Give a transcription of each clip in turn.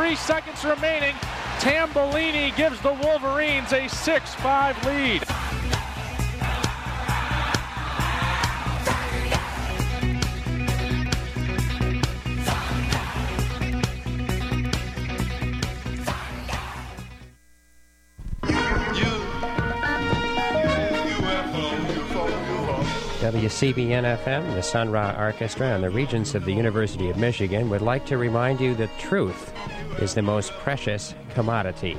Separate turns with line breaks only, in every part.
three seconds remaining. Tambellini gives the Wolverines a 6 5 lead.
WCBN FM, the Sun Ra Orchestra, and the Regents of the University of Michigan would like to remind you that truth is the most precious commodity.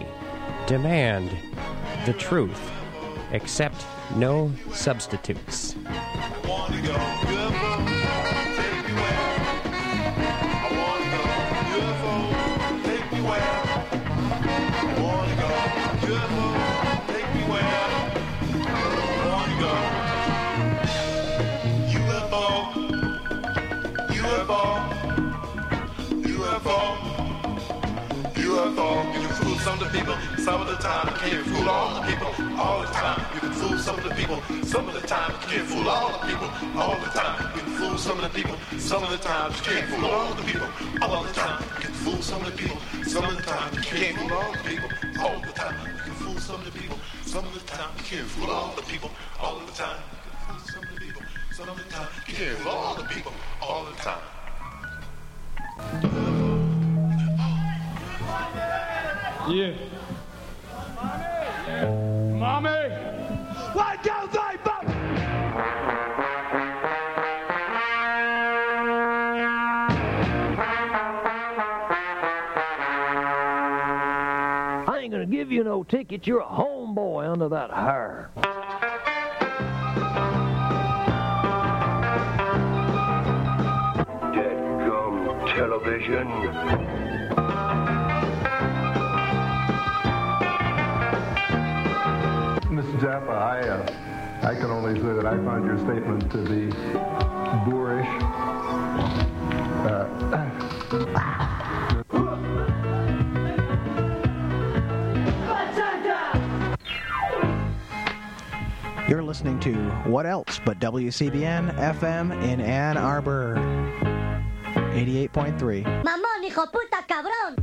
Demand the truth. Accept no substitutes.
UFO, you can fool some of the people, some of the time. You can't fool all the people, all the time. You can fool some of the people, some of the time. You can't fool all the people, all the time. You can fool some of the people, some of the time. You can't fool all the people, all the time. You can fool some of the people, some of the time. You can't fool all the people, all the time. You can fool some of the people, some of the time. You can't fool all the people, all the time. You can fool some of the people, some of the time. You can't fool all the people, all the time.
Yeah. Mommy! One, two, three, four!
I ain't gonna give you no ticket. You're a homeboy under that hair.
Deadgum television.
I can only say that I found your statement to be boorish. Uh.
You're listening to What Else But WCBN FM in Ann Arbor. 88.3.
Mamón, hijo puta, cabrón.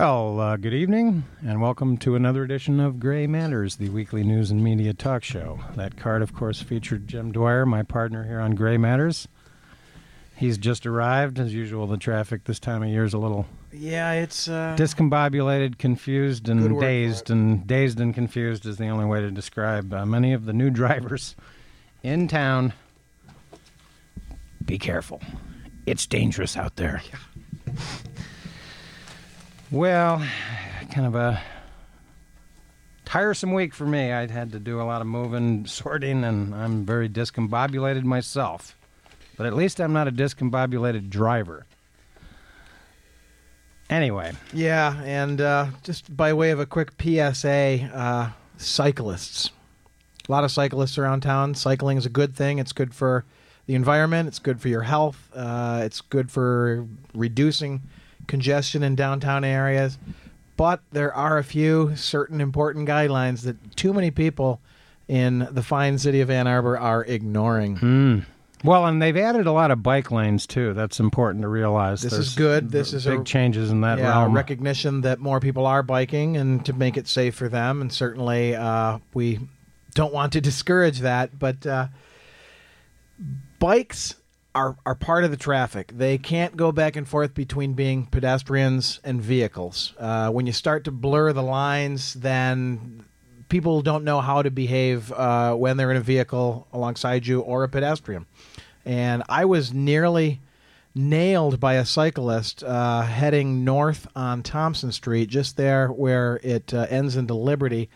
Well, uh, good evening, and welcome to another edition of Gray Matters, the weekly news and media talk show. That card, of course, featured Jim Dwyer, my partner here on Gray Matters. He's just arrived. As usual, the traffic this time of year is a little
Yeah, it's. Uh,
discombobulated, confused, and dazed. And dazed and confused is the only way to describe uh, many of the new drivers in town. Be careful. It's dangerous out there. Well, kind of a tiresome week for me. I'd had to do a lot of moving, sorting, and I'm very discombobulated myself. But at least I'm not a discombobulated driver. Anyway,
yeah, and uh, just by way of a quick PSA, uh, cyclists. A lot of cyclists around town. Cycling is a good thing. It's good for the environment. It's good for your health. Uh, it's good for reducing congestion in downtown areas. But there are a few certain important guidelines that too many people in the fine city of Ann Arbor are ignoring.
Hmm. Well, and they've added a lot of bike lanes too. That's important to realize.
This
There's
is good. This is
big
a,
changes in that
yeah,
realm.
recognition that more people are biking and to make it safe for them. And certainly, uh, we don't want to discourage that. But uh, bikes are are part of the traffic. They can't go back and forth between being pedestrians and vehicles. Uh, when you start to blur the lines, then people don't know how to behave uh, when they're in a vehicle alongside you or a pedestrian. And I was nearly nailed by a cyclist uh, heading north on Thompson Street, just there where it uh, ends into Liberty.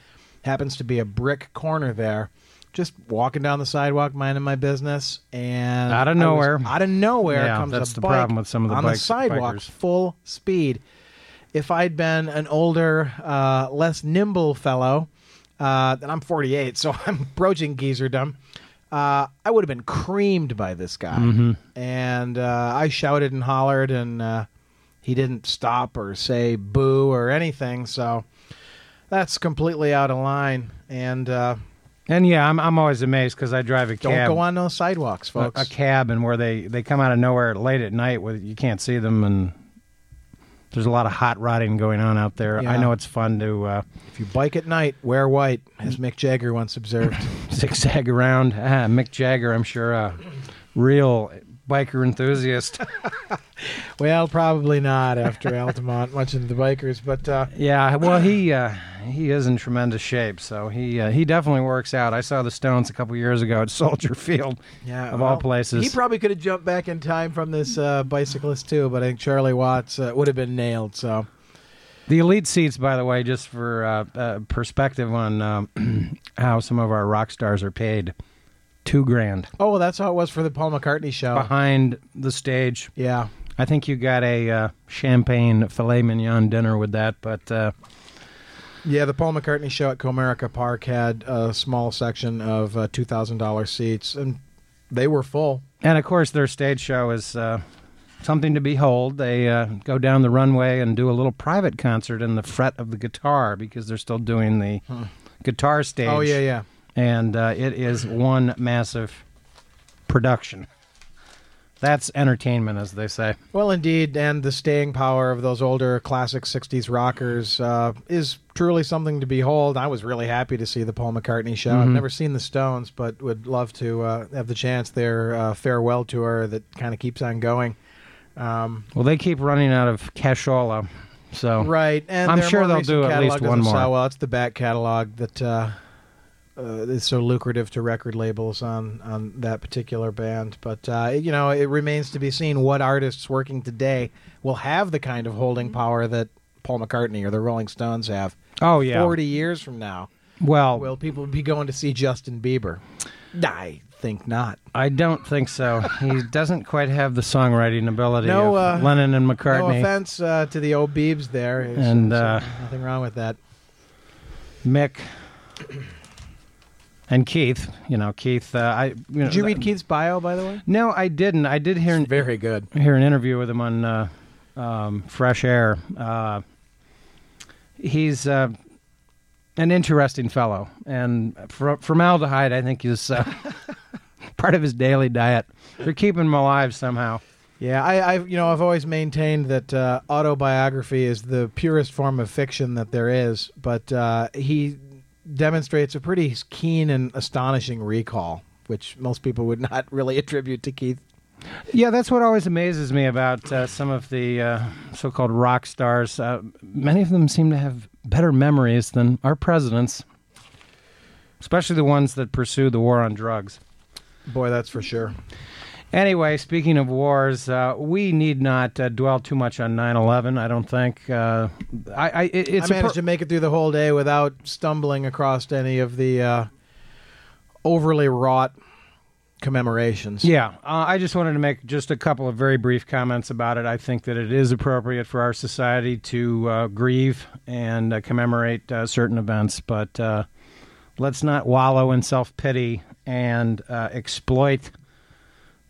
Happens to be a brick corner there. Just walking down the sidewalk, minding my business, and
Out of nowhere.
out of nowhere
Yeah,
comes
that's
a
the
bike
problem with some of the
on
bike-
the sidewalk,
bikers.
full speed. If I'd been an older, uh, less nimble fellow, uh, and I'm 48, so I'm approaching geezerdom. Uh, I would have been creamed by this guy,
Mhm.
and uh, I shouted and hollered, and uh, he didn't stop or say boo or anything. So that's completely out of line. And uh,
And yeah, I'm I'm always amazed because I drive a cab.
Don't go on those sidewalks,
a,
folks.
a cab and where they they come out of nowhere late at night where you can't see them and there's a lot of hot rodding going on out there. I know it's fun to uh,
if you bike at night, wear white, as Mick Jagger once observed.
zigzag around. Ah, Mick Jagger, I'm sure, a real biker enthusiast.
well, probably not after Altamont, much into the bikers, but uh,
yeah, well, he uh, he is in tremendous shape, so he uh, he definitely works out. I saw the Stones a couple years ago at Soldier Field,
yeah,
of
well,
all places.
he probably could have jumped back in time from this uh, bicyclist too, but I think Charlie Watts uh, would have been nailed. So
The elite seats, by the way, just for uh, uh, perspective on um, how some of our rock stars are paid, two grand
Oh, well, that's how it was for the Paul McCartney show.
behind the stage.
Yeah.
I think you got a uh, champagne filet mignon dinner with that, but uh,
Yeah, the Paul McCartney show at Comerica Park had a small section of uh, $2,000 seats, and they were full.
and of course their stage show is uh, something to behold. They uh, go down the runway and do a little private concert in the fret of the guitar because they're still doing the guitar stage.
Oh, yeah, yeah.
And uh, it is one massive production. That's entertainment, as they say.
Well, indeed, and the staying power of those older classic 60s rockers uh, is truly something to behold. I was really happy to see the Paul McCartney show. I've never seen the Stones, but would love to uh, have the chance their uh, farewell tour that kind of keeps on going. Um,
Well, they keep running out of cashola, so
right, and
I'm sure they'll do at least one more.
well. It's the back catalog that uh, is so lucrative to record labels on on that particular band. But uh, you know, it remains to be seen what artists working today will have the kind of holding power that Paul McCartney or the Rolling Stones have.
Oh yeah.
Forty years from now,
Well,
will people be going to see Justin Bieber? I think not.
I don't think so. he doesn't quite have the songwriting ability
No,
of
uh,
Lennon and McCartney.
No offense uh, to the old Biebs there.
And,
uh,
uh,
nothing wrong with that.
Mick and Keith. You know, Keith. Uh, I. You know,
Did you read Keith's bio, by the way?
No, I didn't. I did hear
Very good.
hear an interview with him on uh, um, Fresh Air. Uh, he's uh, an interesting fellow, and for, formaldehyde, I think, is uh, part of his daily diet. They're keeping him alive somehow.
Yeah, I, I, you know, I've always maintained that uh, autobiography is the purest form of fiction that there is, but uh, he demonstrates a pretty keen and astonishing recall, which most people would not really attribute to Keith.
Yeah, that's what always amazes me about uh, some of the uh, so-called rock stars. Uh, many of them seem to have better memories than our presidents, especially the ones that pursue the war on drugs.
Boy, that's for sure.
Anyway, speaking of wars, uh, we need not uh, dwell too much on 9/11. I don't think. Uh, I, I it, it's
I managed
per-
to make it through the whole day without stumbling across any of the uh, overly wrought commemorations.
Yeah, uh, I just wanted to make just a couple of very brief comments about it. I think that it is appropriate for our society to uh, grieve and uh, commemorate uh, certain events, but uh, let's not wallow in self pity and uh, exploit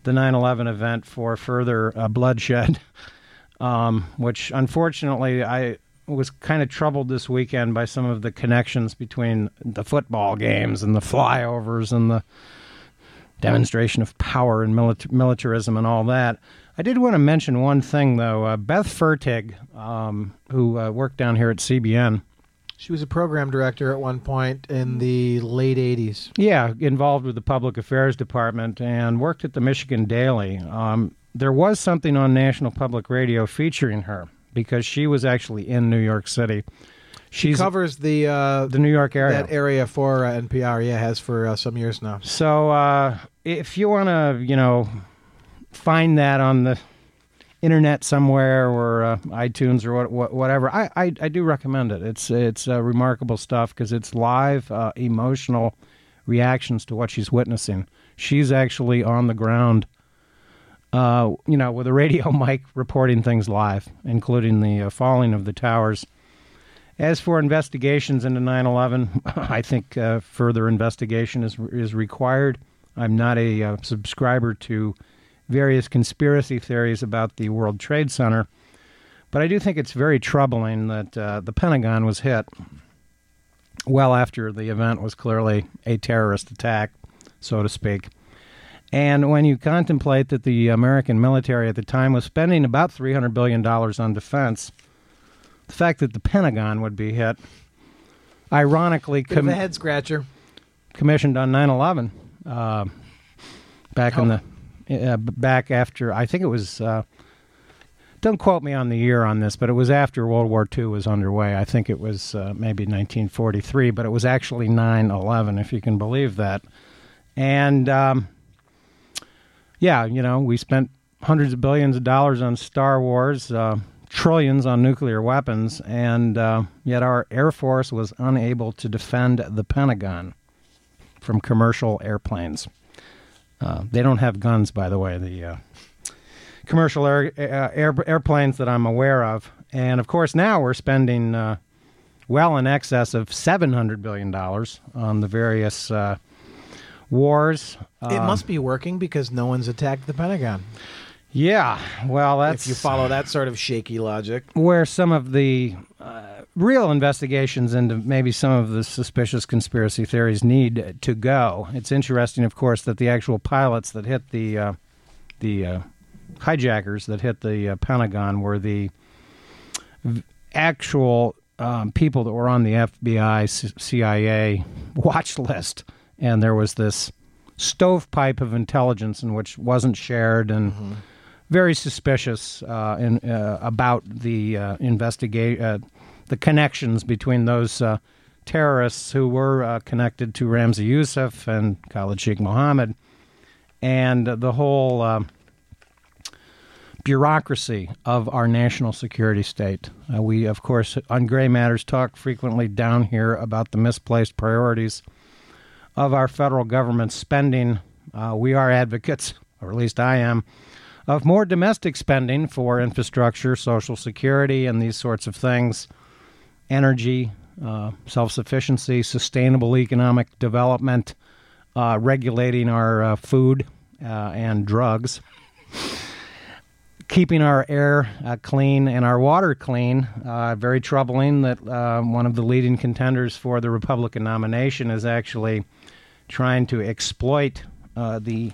the 9 11 event for further uh, bloodshed, um, which unfortunately I was kind of troubled this weekend by some of the connections between the football games and the flyovers and the demonstration of power and milit- militarism and all that. I did want to mention one thing, though. Uh, Beth Fertig, um, who uh, worked down here at CBN,
She was a program director at one point in the late 80s.
yeah, involved with the public affairs department and worked at the Michigan Daily. Um, there was something on National Public Radio featuring her because she was actually in New York City. She's
Covers the uh,
the New York area.
that area for uh, NPR. Yeah, has for uh, some years now.
So uh, if you want to, you know, find that on the internet somewhere or uh, iTunes or what, what, whatever, I, I, I do recommend it. It's it's uh, remarkable stuff because it's live, uh, emotional reactions to what she's witnessing. She's actually on the ground, uh, you know, with a radio mic reporting things live, including the uh, falling of the towers. As for investigations into 9/11, I think uh, further investigation is is required. I'm not a subscriber to various conspiracy theories about the World Trade Center, but I do think it's very troubling that uh, the Pentagon was hit well after the event was clearly a terrorist attack, so to speak. And when you contemplate that the American military at the time was spending about $300 billion on defense, the fact that the Pentagon would be hit, ironically, com-
a head scratcher.
commissioned on 9 11 uh, back in
Oh.
the uh, back after I think it was uh, don't quote me on the year on this but it was after World War II was underway I think it was uh, maybe 1943 but it was actually 9 11 if you can believe that and um, yeah you know we spent hundreds of billions of dollars on Star Wars uh, trillions on nuclear weapons and uh, yet our Air Force was unable to defend the Pentagon from commercial airplanes. Uh, they don't have guns, by the way. The uh, commercial air, uh, air, airplanes that I'm aware of, and of course now we're spending uh, well in excess of seven hundred billion dollars on the various uh, wars.
it
Uh,
must be working because no one's attacked the Pentagon.
yeah. Well, that's
if you follow that sort of shaky logic.
where some of the uh, real investigations into maybe some of the suspicious conspiracy theories need to go. It's interesting, of course, that the actual pilots that hit the uh, the uh, hijackers that hit the uh, Pentagon were the actual um, people that were on the FBI, CIA watch list, and there was this stovepipe of intelligence in which wasn't shared and very suspicious uh, in, uh, about the uh, investigate uh, the connections between those uh, terrorists who were uh, connected to Ramzi Youssef and Khalid Sheikh Mohammed, and the whole uh, bureaucracy of our national security state. Uh, we, of course, on Gray Matters, talk frequently down here about the misplaced priorities of our federal government spending. Uh, we are advocates, or at least I am, of more domestic spending for infrastructure, social security, and these sorts of things, energy, uh, self sufficiency, sustainable economic development, uh, regulating our uh, food uh, and drugs, keeping our air uh, clean and our water clean. Very troubling that uh, one of the leading contenders for the Republican nomination is actually trying to exploit the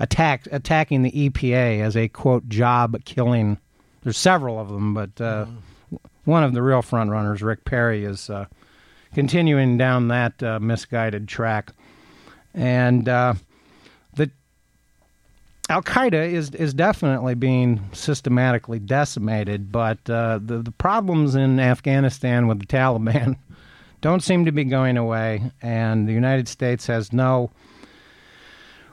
attack attacking the EPA as a quote job killing. There's several of them, but uh, one of the real front runners, Rick Perry, is uh, continuing down that uh, misguided track, and uh, the Al Qaeda is is definitely being systematically decimated. But uh, the the problems in Afghanistan with the Taliban don't seem to be going away, and the United States has no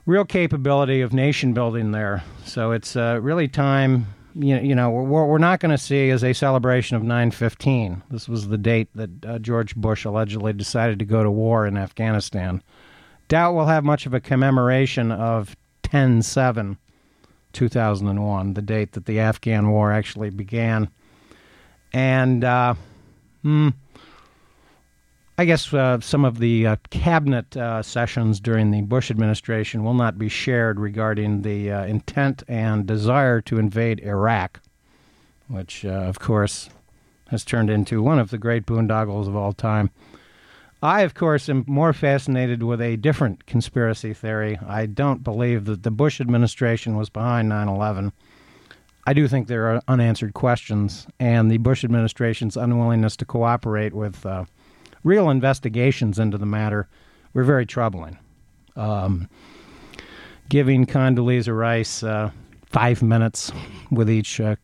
real capability of nation building there. So it's uh, really time. You know, you know we're, we're not going to see is a celebration of 9/15. This was the date that uh, George Bush allegedly decided to go to war in Afghanistan. Doubt we'll have much of a commemoration of 10/7, 2001, the date that the Afghan war actually began. And uh, hmm, I guess uh, some of the uh, cabinet uh, sessions during the Bush administration will not be shared regarding the uh, intent and desire to invade Iraq, which, uh, of course, has turned into one of the great boondoggles of all time. I, of course, am more fascinated with a different conspiracy theory. I don't believe that the Bush administration was behind 9 11. I do think there are unanswered questions, and the Bush administration's unwillingness to cooperate with uh, real investigations into the matter were very troubling. Um, giving Condoleezza Rice uh, five minutes with each uh,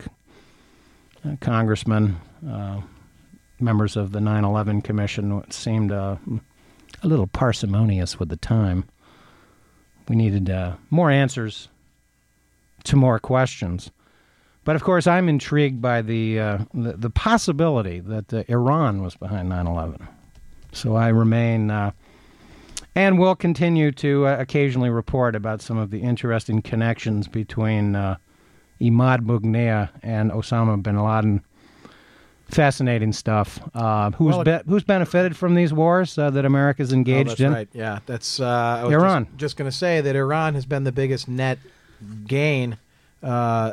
uh, congressman, uh, members of the 9 11 Commission, seemed uh, a little parsimonious with the time. We needed uh, more answers to more questions. But of course, I'm intrigued by the the, the possibility that Iran was behind 9 11. So I remain uh, and will continue to uh, occasionally report about some of the interesting connections between uh, Imad Mughniya and Osama bin Laden. Fascinating stuff. Uh, who's
Well,
be- who's benefited from these wars uh, that America's
Oh,
engaged
that's
in?
right. Yeah, that's uh, I was
Iran.
Just, just going to say that Iran has been the biggest net gain uh,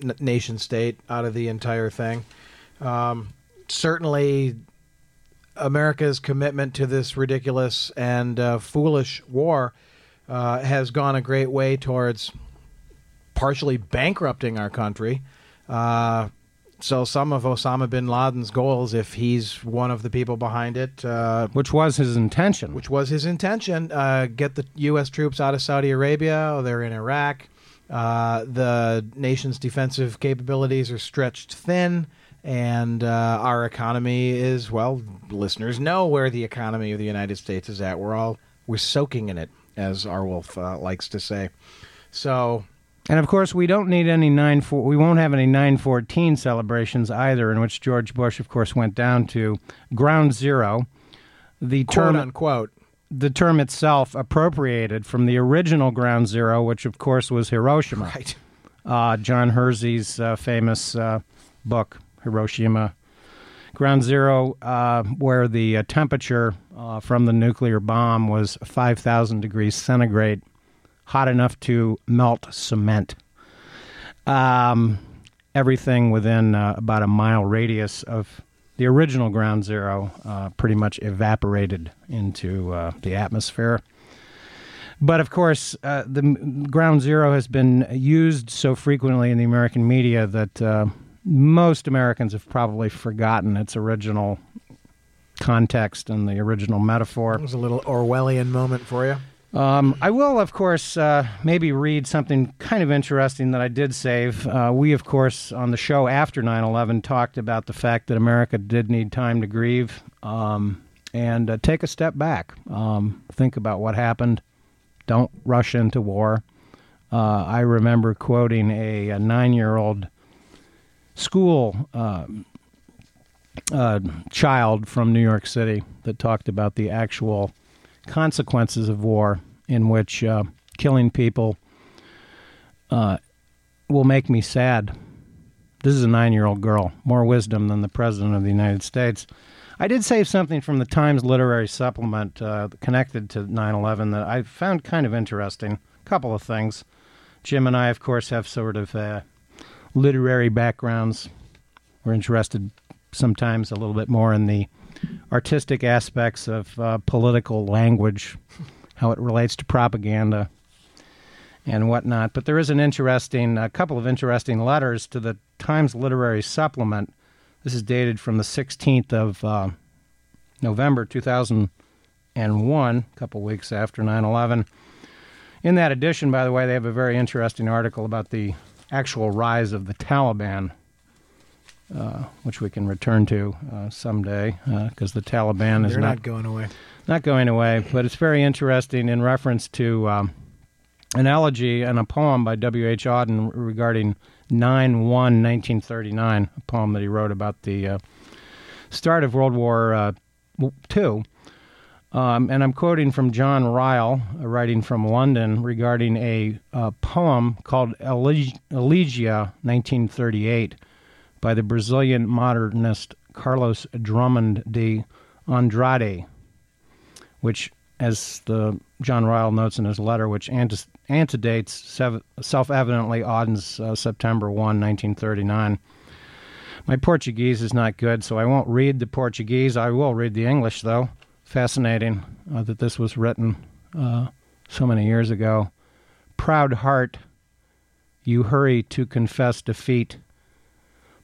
n- nation state out of the entire thing. Um, certainly, America's commitment to this ridiculous and uh, foolish war uh, has gone a great way towards partially bankrupting our country. Uh, so some of Osama bin Laden's goals, if he's one of the people behind it, uh,
which was his intention,
which was his intention, uh, get the U.S. troops out of Saudi Arabia. They're in Iraq. Uh, the nation's defensive capabilities are stretched thin, and uh, our economy is well. Listeners know where the economy of the United States is at. We're all we're soaking in it, as Arwulf uh, likes to say. So
and of course, we don't need any nine. Four, we won't have any nine fourteen celebrations either, in which George Bush, of course, went down to ground zero. The
quote
term
unquote.
The term itself appropriated from the original ground zero, which of course was Hiroshima.
Right.
Uh, John Hersey's uh, famous uh, book, Hiroshima. Ground zero, uh, where the uh, temperature uh, from the nuclear bomb was 5,000 degrees centigrade hot enough to melt cement. Um, everything within uh, about a mile radius of the original ground zero uh, pretty much evaporated into uh, the atmosphere. But of course, the ground zero has been used so frequently in the American media that most Americans have probably forgotten its original context and the original metaphor.
It was a little Orwellian moment for you.
Um, I will, of course, uh, maybe read something kind of interesting that I did save. Uh, we, of course, on the show after 9 11, talked about the fact that America did need time to grieve um, and uh, take a step back. Um, think about what happened. Don't rush into war. Uh, I remember quoting a, a nine year old school um, uh, child from New York City that talked about the actual consequences of war, in which uh, killing people uh, will make me sad. This is a nine year old girl, more wisdom than the President of the United States. I did save something from the Times Literary Supplement uh, connected to 9 11 that I found kind of interesting. A couple of things. Jim and I, of course, have sort of uh, literary backgrounds. We're interested sometimes a little bit more in the artistic aspects of uh, political language, how it relates to propaganda and whatnot. But there is an interesting, a couple of interesting letters to the Times Literary Supplement. This is dated from the 16th of uh, November 2001, a couple weeks after 9 11. In that edition, by the way, they have a very interesting article about the actual rise of the Taliban uh, which we can return to uh, someday because uh, the Taliban is not,
not going away.
Not going away, but it's very interesting in reference to um, an elegy and a poem by W.H. Auden regarding 9 1 1939, a poem that he wrote about the uh, start of World War II. Um, and I'm quoting from John Ryle, writing from London, regarding a poem called Elegia 1938 by the Brazilian modernist Carlos Drummond de Andrade, which, as the John Ryle notes in his letter, which antedates self-evidently Auden's uh, September 1, 1939. My Portuguese is not good, so I won't read the Portuguese. I will read the English, though. Fascinating uh, that this was written uh, so many years ago. Proud heart, you hurry to confess defeat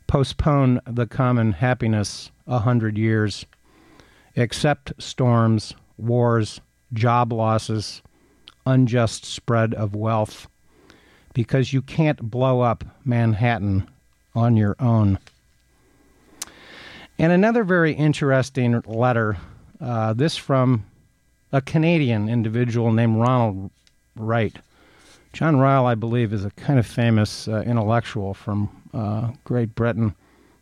postpone the common happiness a hundred years. Accept storms, wars, job losses, unjust spread of wealth, because you can't blow up Manhattan on your own. And another very interesting letter, uh, this from a Canadian individual named Ronald Wright. John Ryle, I believe, is a kind of famous uh, intellectual from uh, Great Britain.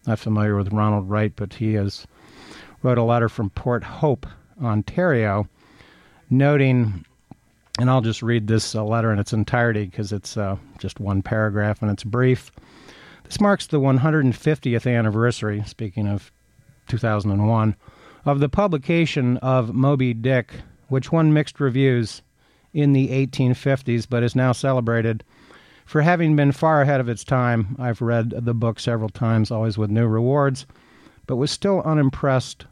Not familiar with Ronald Wright, but he has wrote a letter from Port Hope, Ontario, noting, and I'll just read this uh, letter in its entirety because it's uh, just one paragraph and it's brief. This marks the 150th anniversary, speaking of 2001, of the publication of Moby Dick, which won mixed reviews in the 1850s but is now celebrated for having been far ahead of its time, I've read the book several times, always with new rewards, but was still unimpressed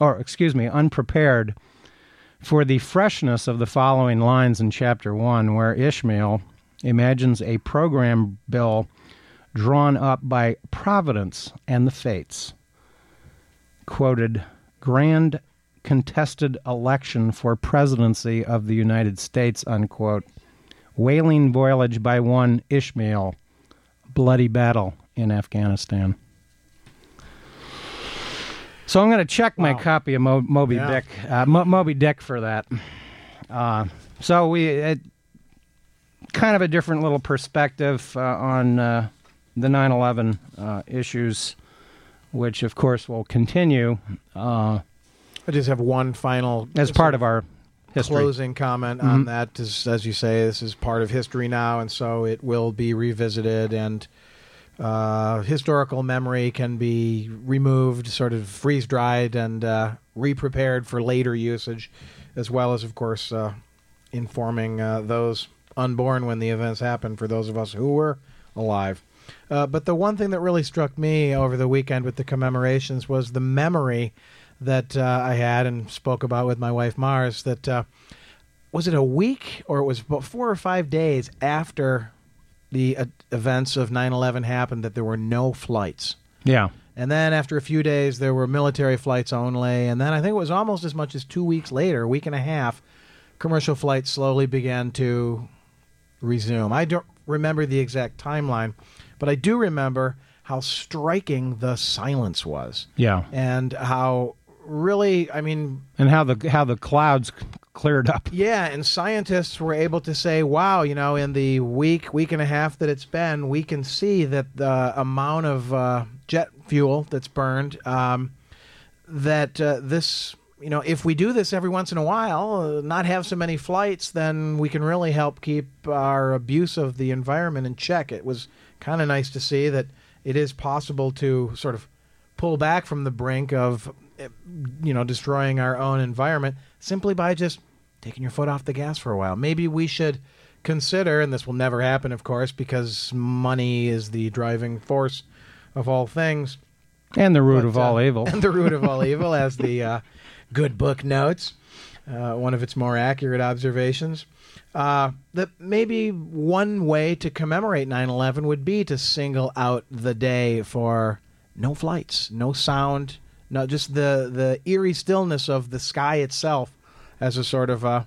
or excuse me, unprepared for the freshness of the following lines in chapter 1, where Ishmael imagines a program bill drawn up by Providence and the Fates. Quoted, Grand contested election for presidency of the United States, unquote. Whaling voyage by one Ishmael. Bloody battle in Afghanistan. So I'm going to check my
Wow.
copy of Mo- Moby
Yeah.
Dick, uh, Mo- Moby Dick for that. Uh, so we it, kind of a different little perspective uh, on uh, the 9/11 uh, issues, which of course will continue uh,
I just have one final
as part of our history.
closing comment on that. Is, as you say, this is part of history now, and so it will be revisited and. Uh, historical memory can be removed, sort of freeze dried, and uh, re-prepared for later usage, as well as, of course, uh, informing uh, those unborn when the events happened. For those of us who were alive, uh, but the one thing that really struck me over the weekend with the commemorations was the memory that uh, I had and spoke about with my wife Mars. That uh, was it a week or it was about four or five days after the uh, events of 9/11 happened that there were no flights.
Yeah.
And then after a few days, there were military flights only. And then I think it was almost as much as two weeks later, a week and a half, commercial flights slowly began to resume. I don't remember the exact timeline, but I do remember how striking the silence was
Yeah.
and how really, I mean,
And how the how the clouds cleared up.
yeah, and scientists were able to say, wow, you know, in the week, week and a half that it's been, we can see that the amount of uh, jet fuel that's burned, um, that uh, this, you know, if we do this every once in a while, uh, not have so many flights, then we can really help keep our abuse of the environment in check. It was kind of nice to see that it is possible to sort of pull back from the brink of eh, you know destroying our own environment simply by just taking your foot off the gas for a while maybe we should consider and this will never happen of course because money is the driving force of all things
And the root
but,
of all
uh,
evil.
and the root of all evil as the uh, good book notes uh, one of its more accurate observations. Uh, that maybe one way to commemorate 9-11 would be to single out the day for no flights no sound no just the, the eerie stillness of the sky itself as a sort of a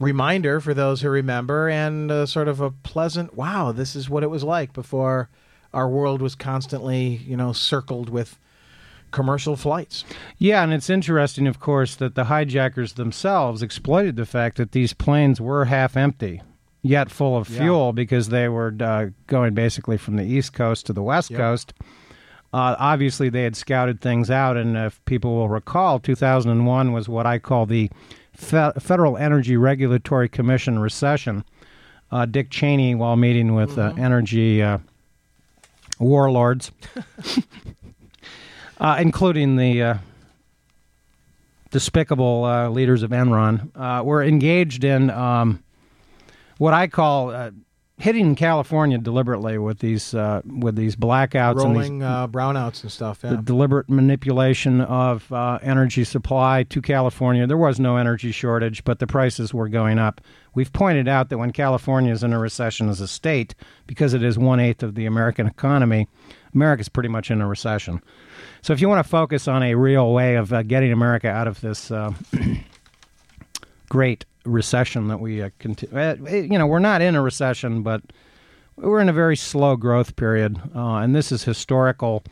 reminder for those who remember and a sort of a pleasant wow this is what it was like before our world was constantly you know circled with commercial flights
Yeah, and it's interesting, of course, that the hijackers themselves exploited the fact that these planes were half empty, yet full of
Yeah.
fuel because they were uh, going basically from the East Coast to the West
Yep.
Coast. Uh, obviously, they had scouted things out, and if people will recall, 2001 was what I call the Fe- Federal Energy Regulatory Commission recession. Uh, Dick Cheney, while meeting with uh, energy uh, warlords, uh, including the uh, despicable uh, leaders of Enron, uh, were engaged in um, what I call uh, hitting California deliberately with these uh, with these blackouts and these
rolling uh, brownouts and stuff yeah
the deliberate manipulation of uh, energy supply to California. There was no energy shortage, but the prices were going up. We've pointed out that when California is in a recession as a state, because it is one eighth of the American economy, America's pretty much in a recession. So if you want to focus on a real way of uh, getting America out of this uh, great recession that we uh, conti- uh, you know, we're not in a recession, but we're in a very slow growth period, uh, and this is historical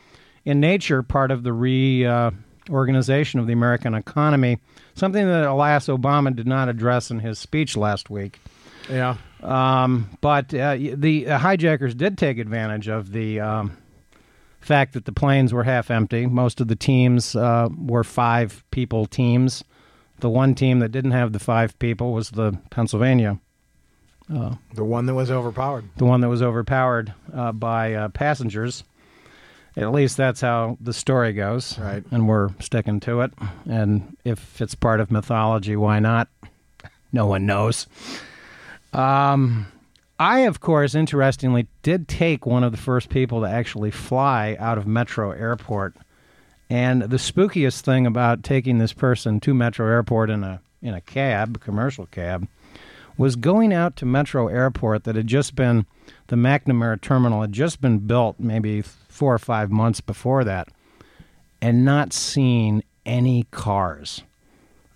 in nature, part of the reorganization of the American economy, something that, alas, Obama did not address in his speech last week.
yeah
Um, but uh, the uh, hijackers did take advantage of the um, fact that the planes were half empty. Most of the teams uh, were five people teams. The one team that didn't have the five people was the Pennsylvania
the one that was overpowered
the one that was overpowered uh, by uh, passengers. At least that's how the story goes.
Right.
And we're sticking to it. And if it's part of mythology, why not? No one knows. Um, I, of course, interestingly, did take one of the first people to actually fly out of Metro Airport And the spookiest thing about taking this person to Metro Airport in a in a cab, commercial cab, was going out to Metro Airport that had just been the McNamara terminal had just been built maybe four or five months before that, and not seeing any cars.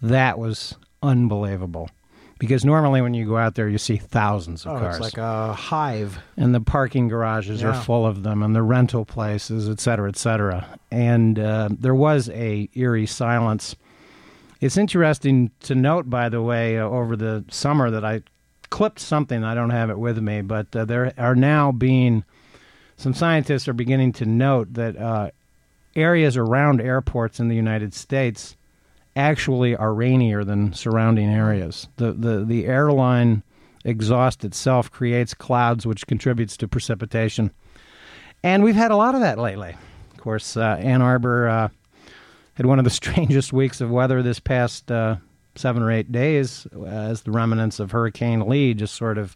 That was unbelievable. Because normally when you go out there, you see thousands of
Oh,
cars
it's like a hive.
and the parking garages are full of them, and the rental places, et cetera, et cetera. And uh, there was a eerie silence. It's interesting to note, by the way, uh, over the summer that I clipped something. I don't have it with me, but uh, there are now being some scientists are beginning to note that uh, areas around airports in the United States actually are rainier than surrounding areas. The the the airline exhaust itself creates clouds, which contributes to precipitation, and we've had a lot of that lately. Of course, uh, Ann Arbor uh, had one of the strangest weeks of weather this past uh, seven or eight days, uh, as the remnants of Hurricane Lee just sort of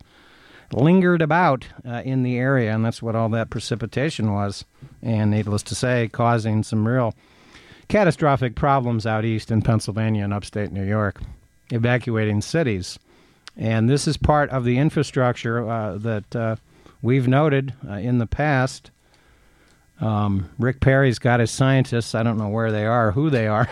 lingered about uh, in the area, and that's what all that precipitation was. And needless to say, causing some real catastrophic problems out east in Pennsylvania and upstate New York, evacuating cities. And this is part of the infrastructure uh, that uh, we've noted uh, in the past. Um, Rick Perry's got his scientists. I don't know where they are, who they are,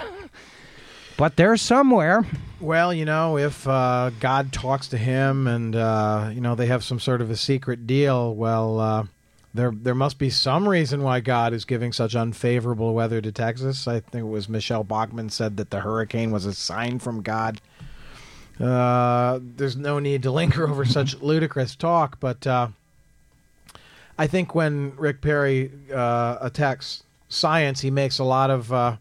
but they're somewhere.
Well, you know, if uh, God talks to him and uh, you know they have some sort of a secret deal, well, uh, there there must be some reason why God is giving such unfavorable weather to Texas. I think it was Michele Bachmann said that the hurricane was a sign from God. Uh, there's no need to linger over such ludicrous talk, but uh, I think when Rick Perry uh, attacks science, he makes a lot of. Uh,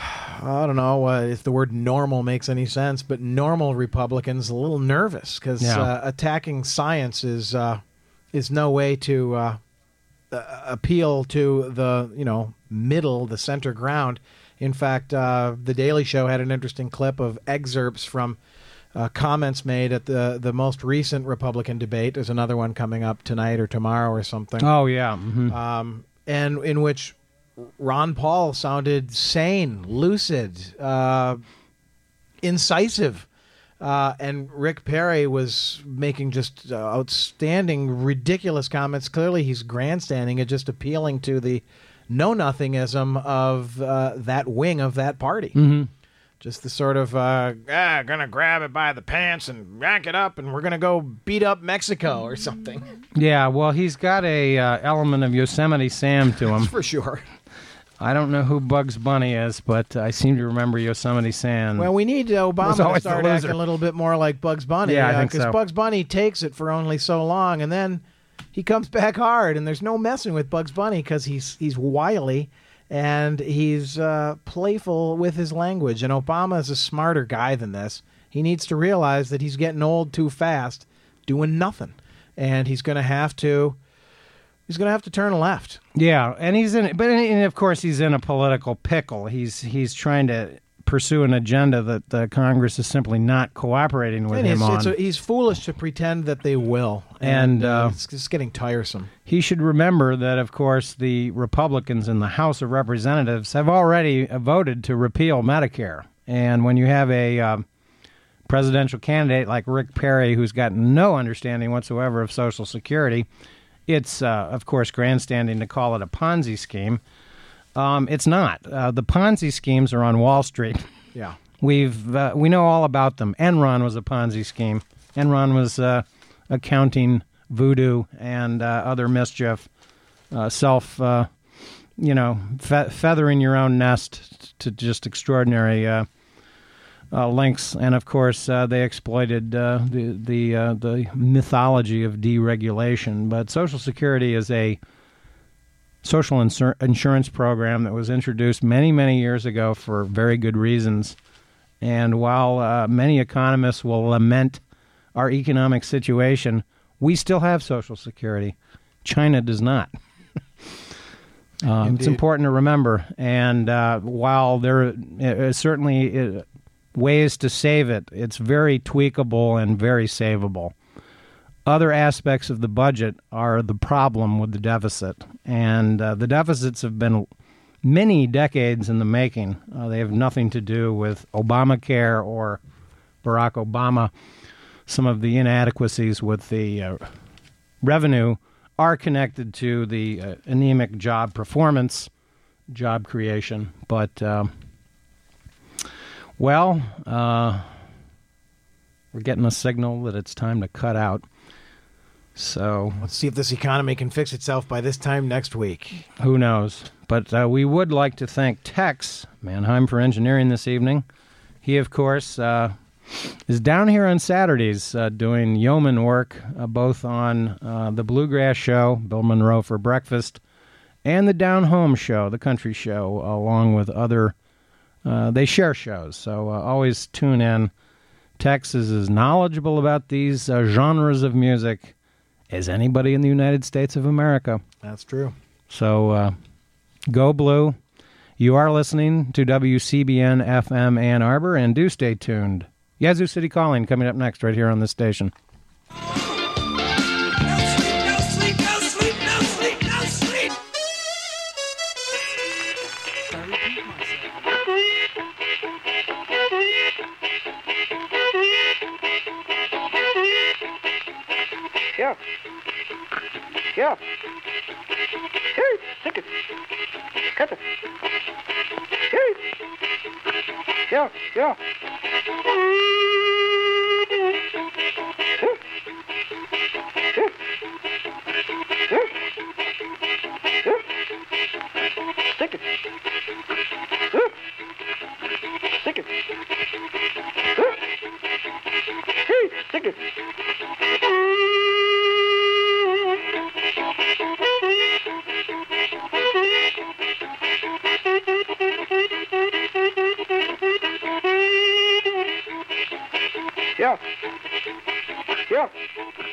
I don't know uh, if the word normal makes any sense, but normal Republicans a little nervous because
Yeah.
uh, attacking science is uh, is no way to uh, uh, appeal to the you know middle, the center ground. In fact, uh, the Daily Show had an interesting clip of excerpts from uh, comments made at the the most recent Republican debate. There's another one coming up tonight or tomorrow or something
Oh yeah, mhm.
um, and in which Ron Paul sounded sane, lucid, uh, incisive, uh, and Rick Perry was making just uh, outstanding, ridiculous comments. Clearly, he's grandstanding and just appealing to the know nothingism of uh, that wing of that party.
Mm-hmm.
Just the sort of uh, ah, gonna grab it by the pants and rack it up, and we're gonna go beat up Mexico or something.
yeah. Well, he's got a uh, element of Yosemite Sam to him.
For sure.
I don't know who Bugs Bunny is, but I seem to remember Yosemite Sam.
Well, we need uh, Obama to start acting a little bit more like Bugs Bunny.
Yeah, I think
Because
so.
Bugs Bunny takes it for only so long, and then he comes back hard, and there's no messing with Bugs Bunny because he's he's wily and he's uh, playful with his language. And Obama is a smarter guy than this. He needs to realize that he's getting old too fast, doing nothing, and he's going to have to. He's going to have to turn left.
Yeah, and he's in, but and of course he's in a political pickle. He's he's trying to pursue an agenda that the Congress is simply not cooperating with
And
him
it's,
on.
it's a, he's foolish to pretend that they will,
And, uh,
it's just getting tiresome.
he should remember that, of course, the Republicans in the House of Representatives have already voted to repeal Medicare. And when you have a um, presidential candidate like Rick Perry, who's got no understanding whatsoever of Social Security, it's, uh, of course, grandstanding to call it a Ponzi scheme. Um, it's not. Uh, the Ponzi schemes are on Wall Street.
Yeah.
We've uh, we know all about them. Enron was a Ponzi scheme. Enron was uh, accounting voodoo and uh, other mischief, uh, self, uh, you know, fe- feathering your own nest to just extraordinary uh, uh, lengths. And of course, uh, they exploited uh, the the uh, the mythology of deregulation. But Social Security is a social insur- insurance program that was introduced many, many years ago for very good reasons. And while uh, many economists will lament our economic situation, we still have Social Security. China does not. um, it's important to remember. And uh, while there are certainly uh, ways to save it, it's very tweakable and very savable other aspects of the budget are the problem with the deficit, and uh, the deficits have been many decades in the making. Uh, they have nothing to do with Obamacare or Barack Obama. Some of the inadequacies with the uh, revenue are connected to the uh, anemic job performance, job creation. But, um, well, uh, we're getting a signal that it's time to cut out. So
let's see if this economy can fix itself by this time next week.
Who knows? But uh, we would like to thank Tex Mannheim for engineering this evening. He, of course, uh, is down here on Saturdays uh, doing yeoman work, uh, both on uh, the Bluegrass Show, Bill Monroe for breakfast, and the Down Home Show, the country show, along with other. Uh, they share shows, so always tune in. Tex is as knowledgeable about these genres of music as anybody in the United States of America.
That's true.
So uh, go blue. You are listening to WCBN FM Ann Arbor, and do stay tuned. Yazoo City Calling coming up next, right here on this station.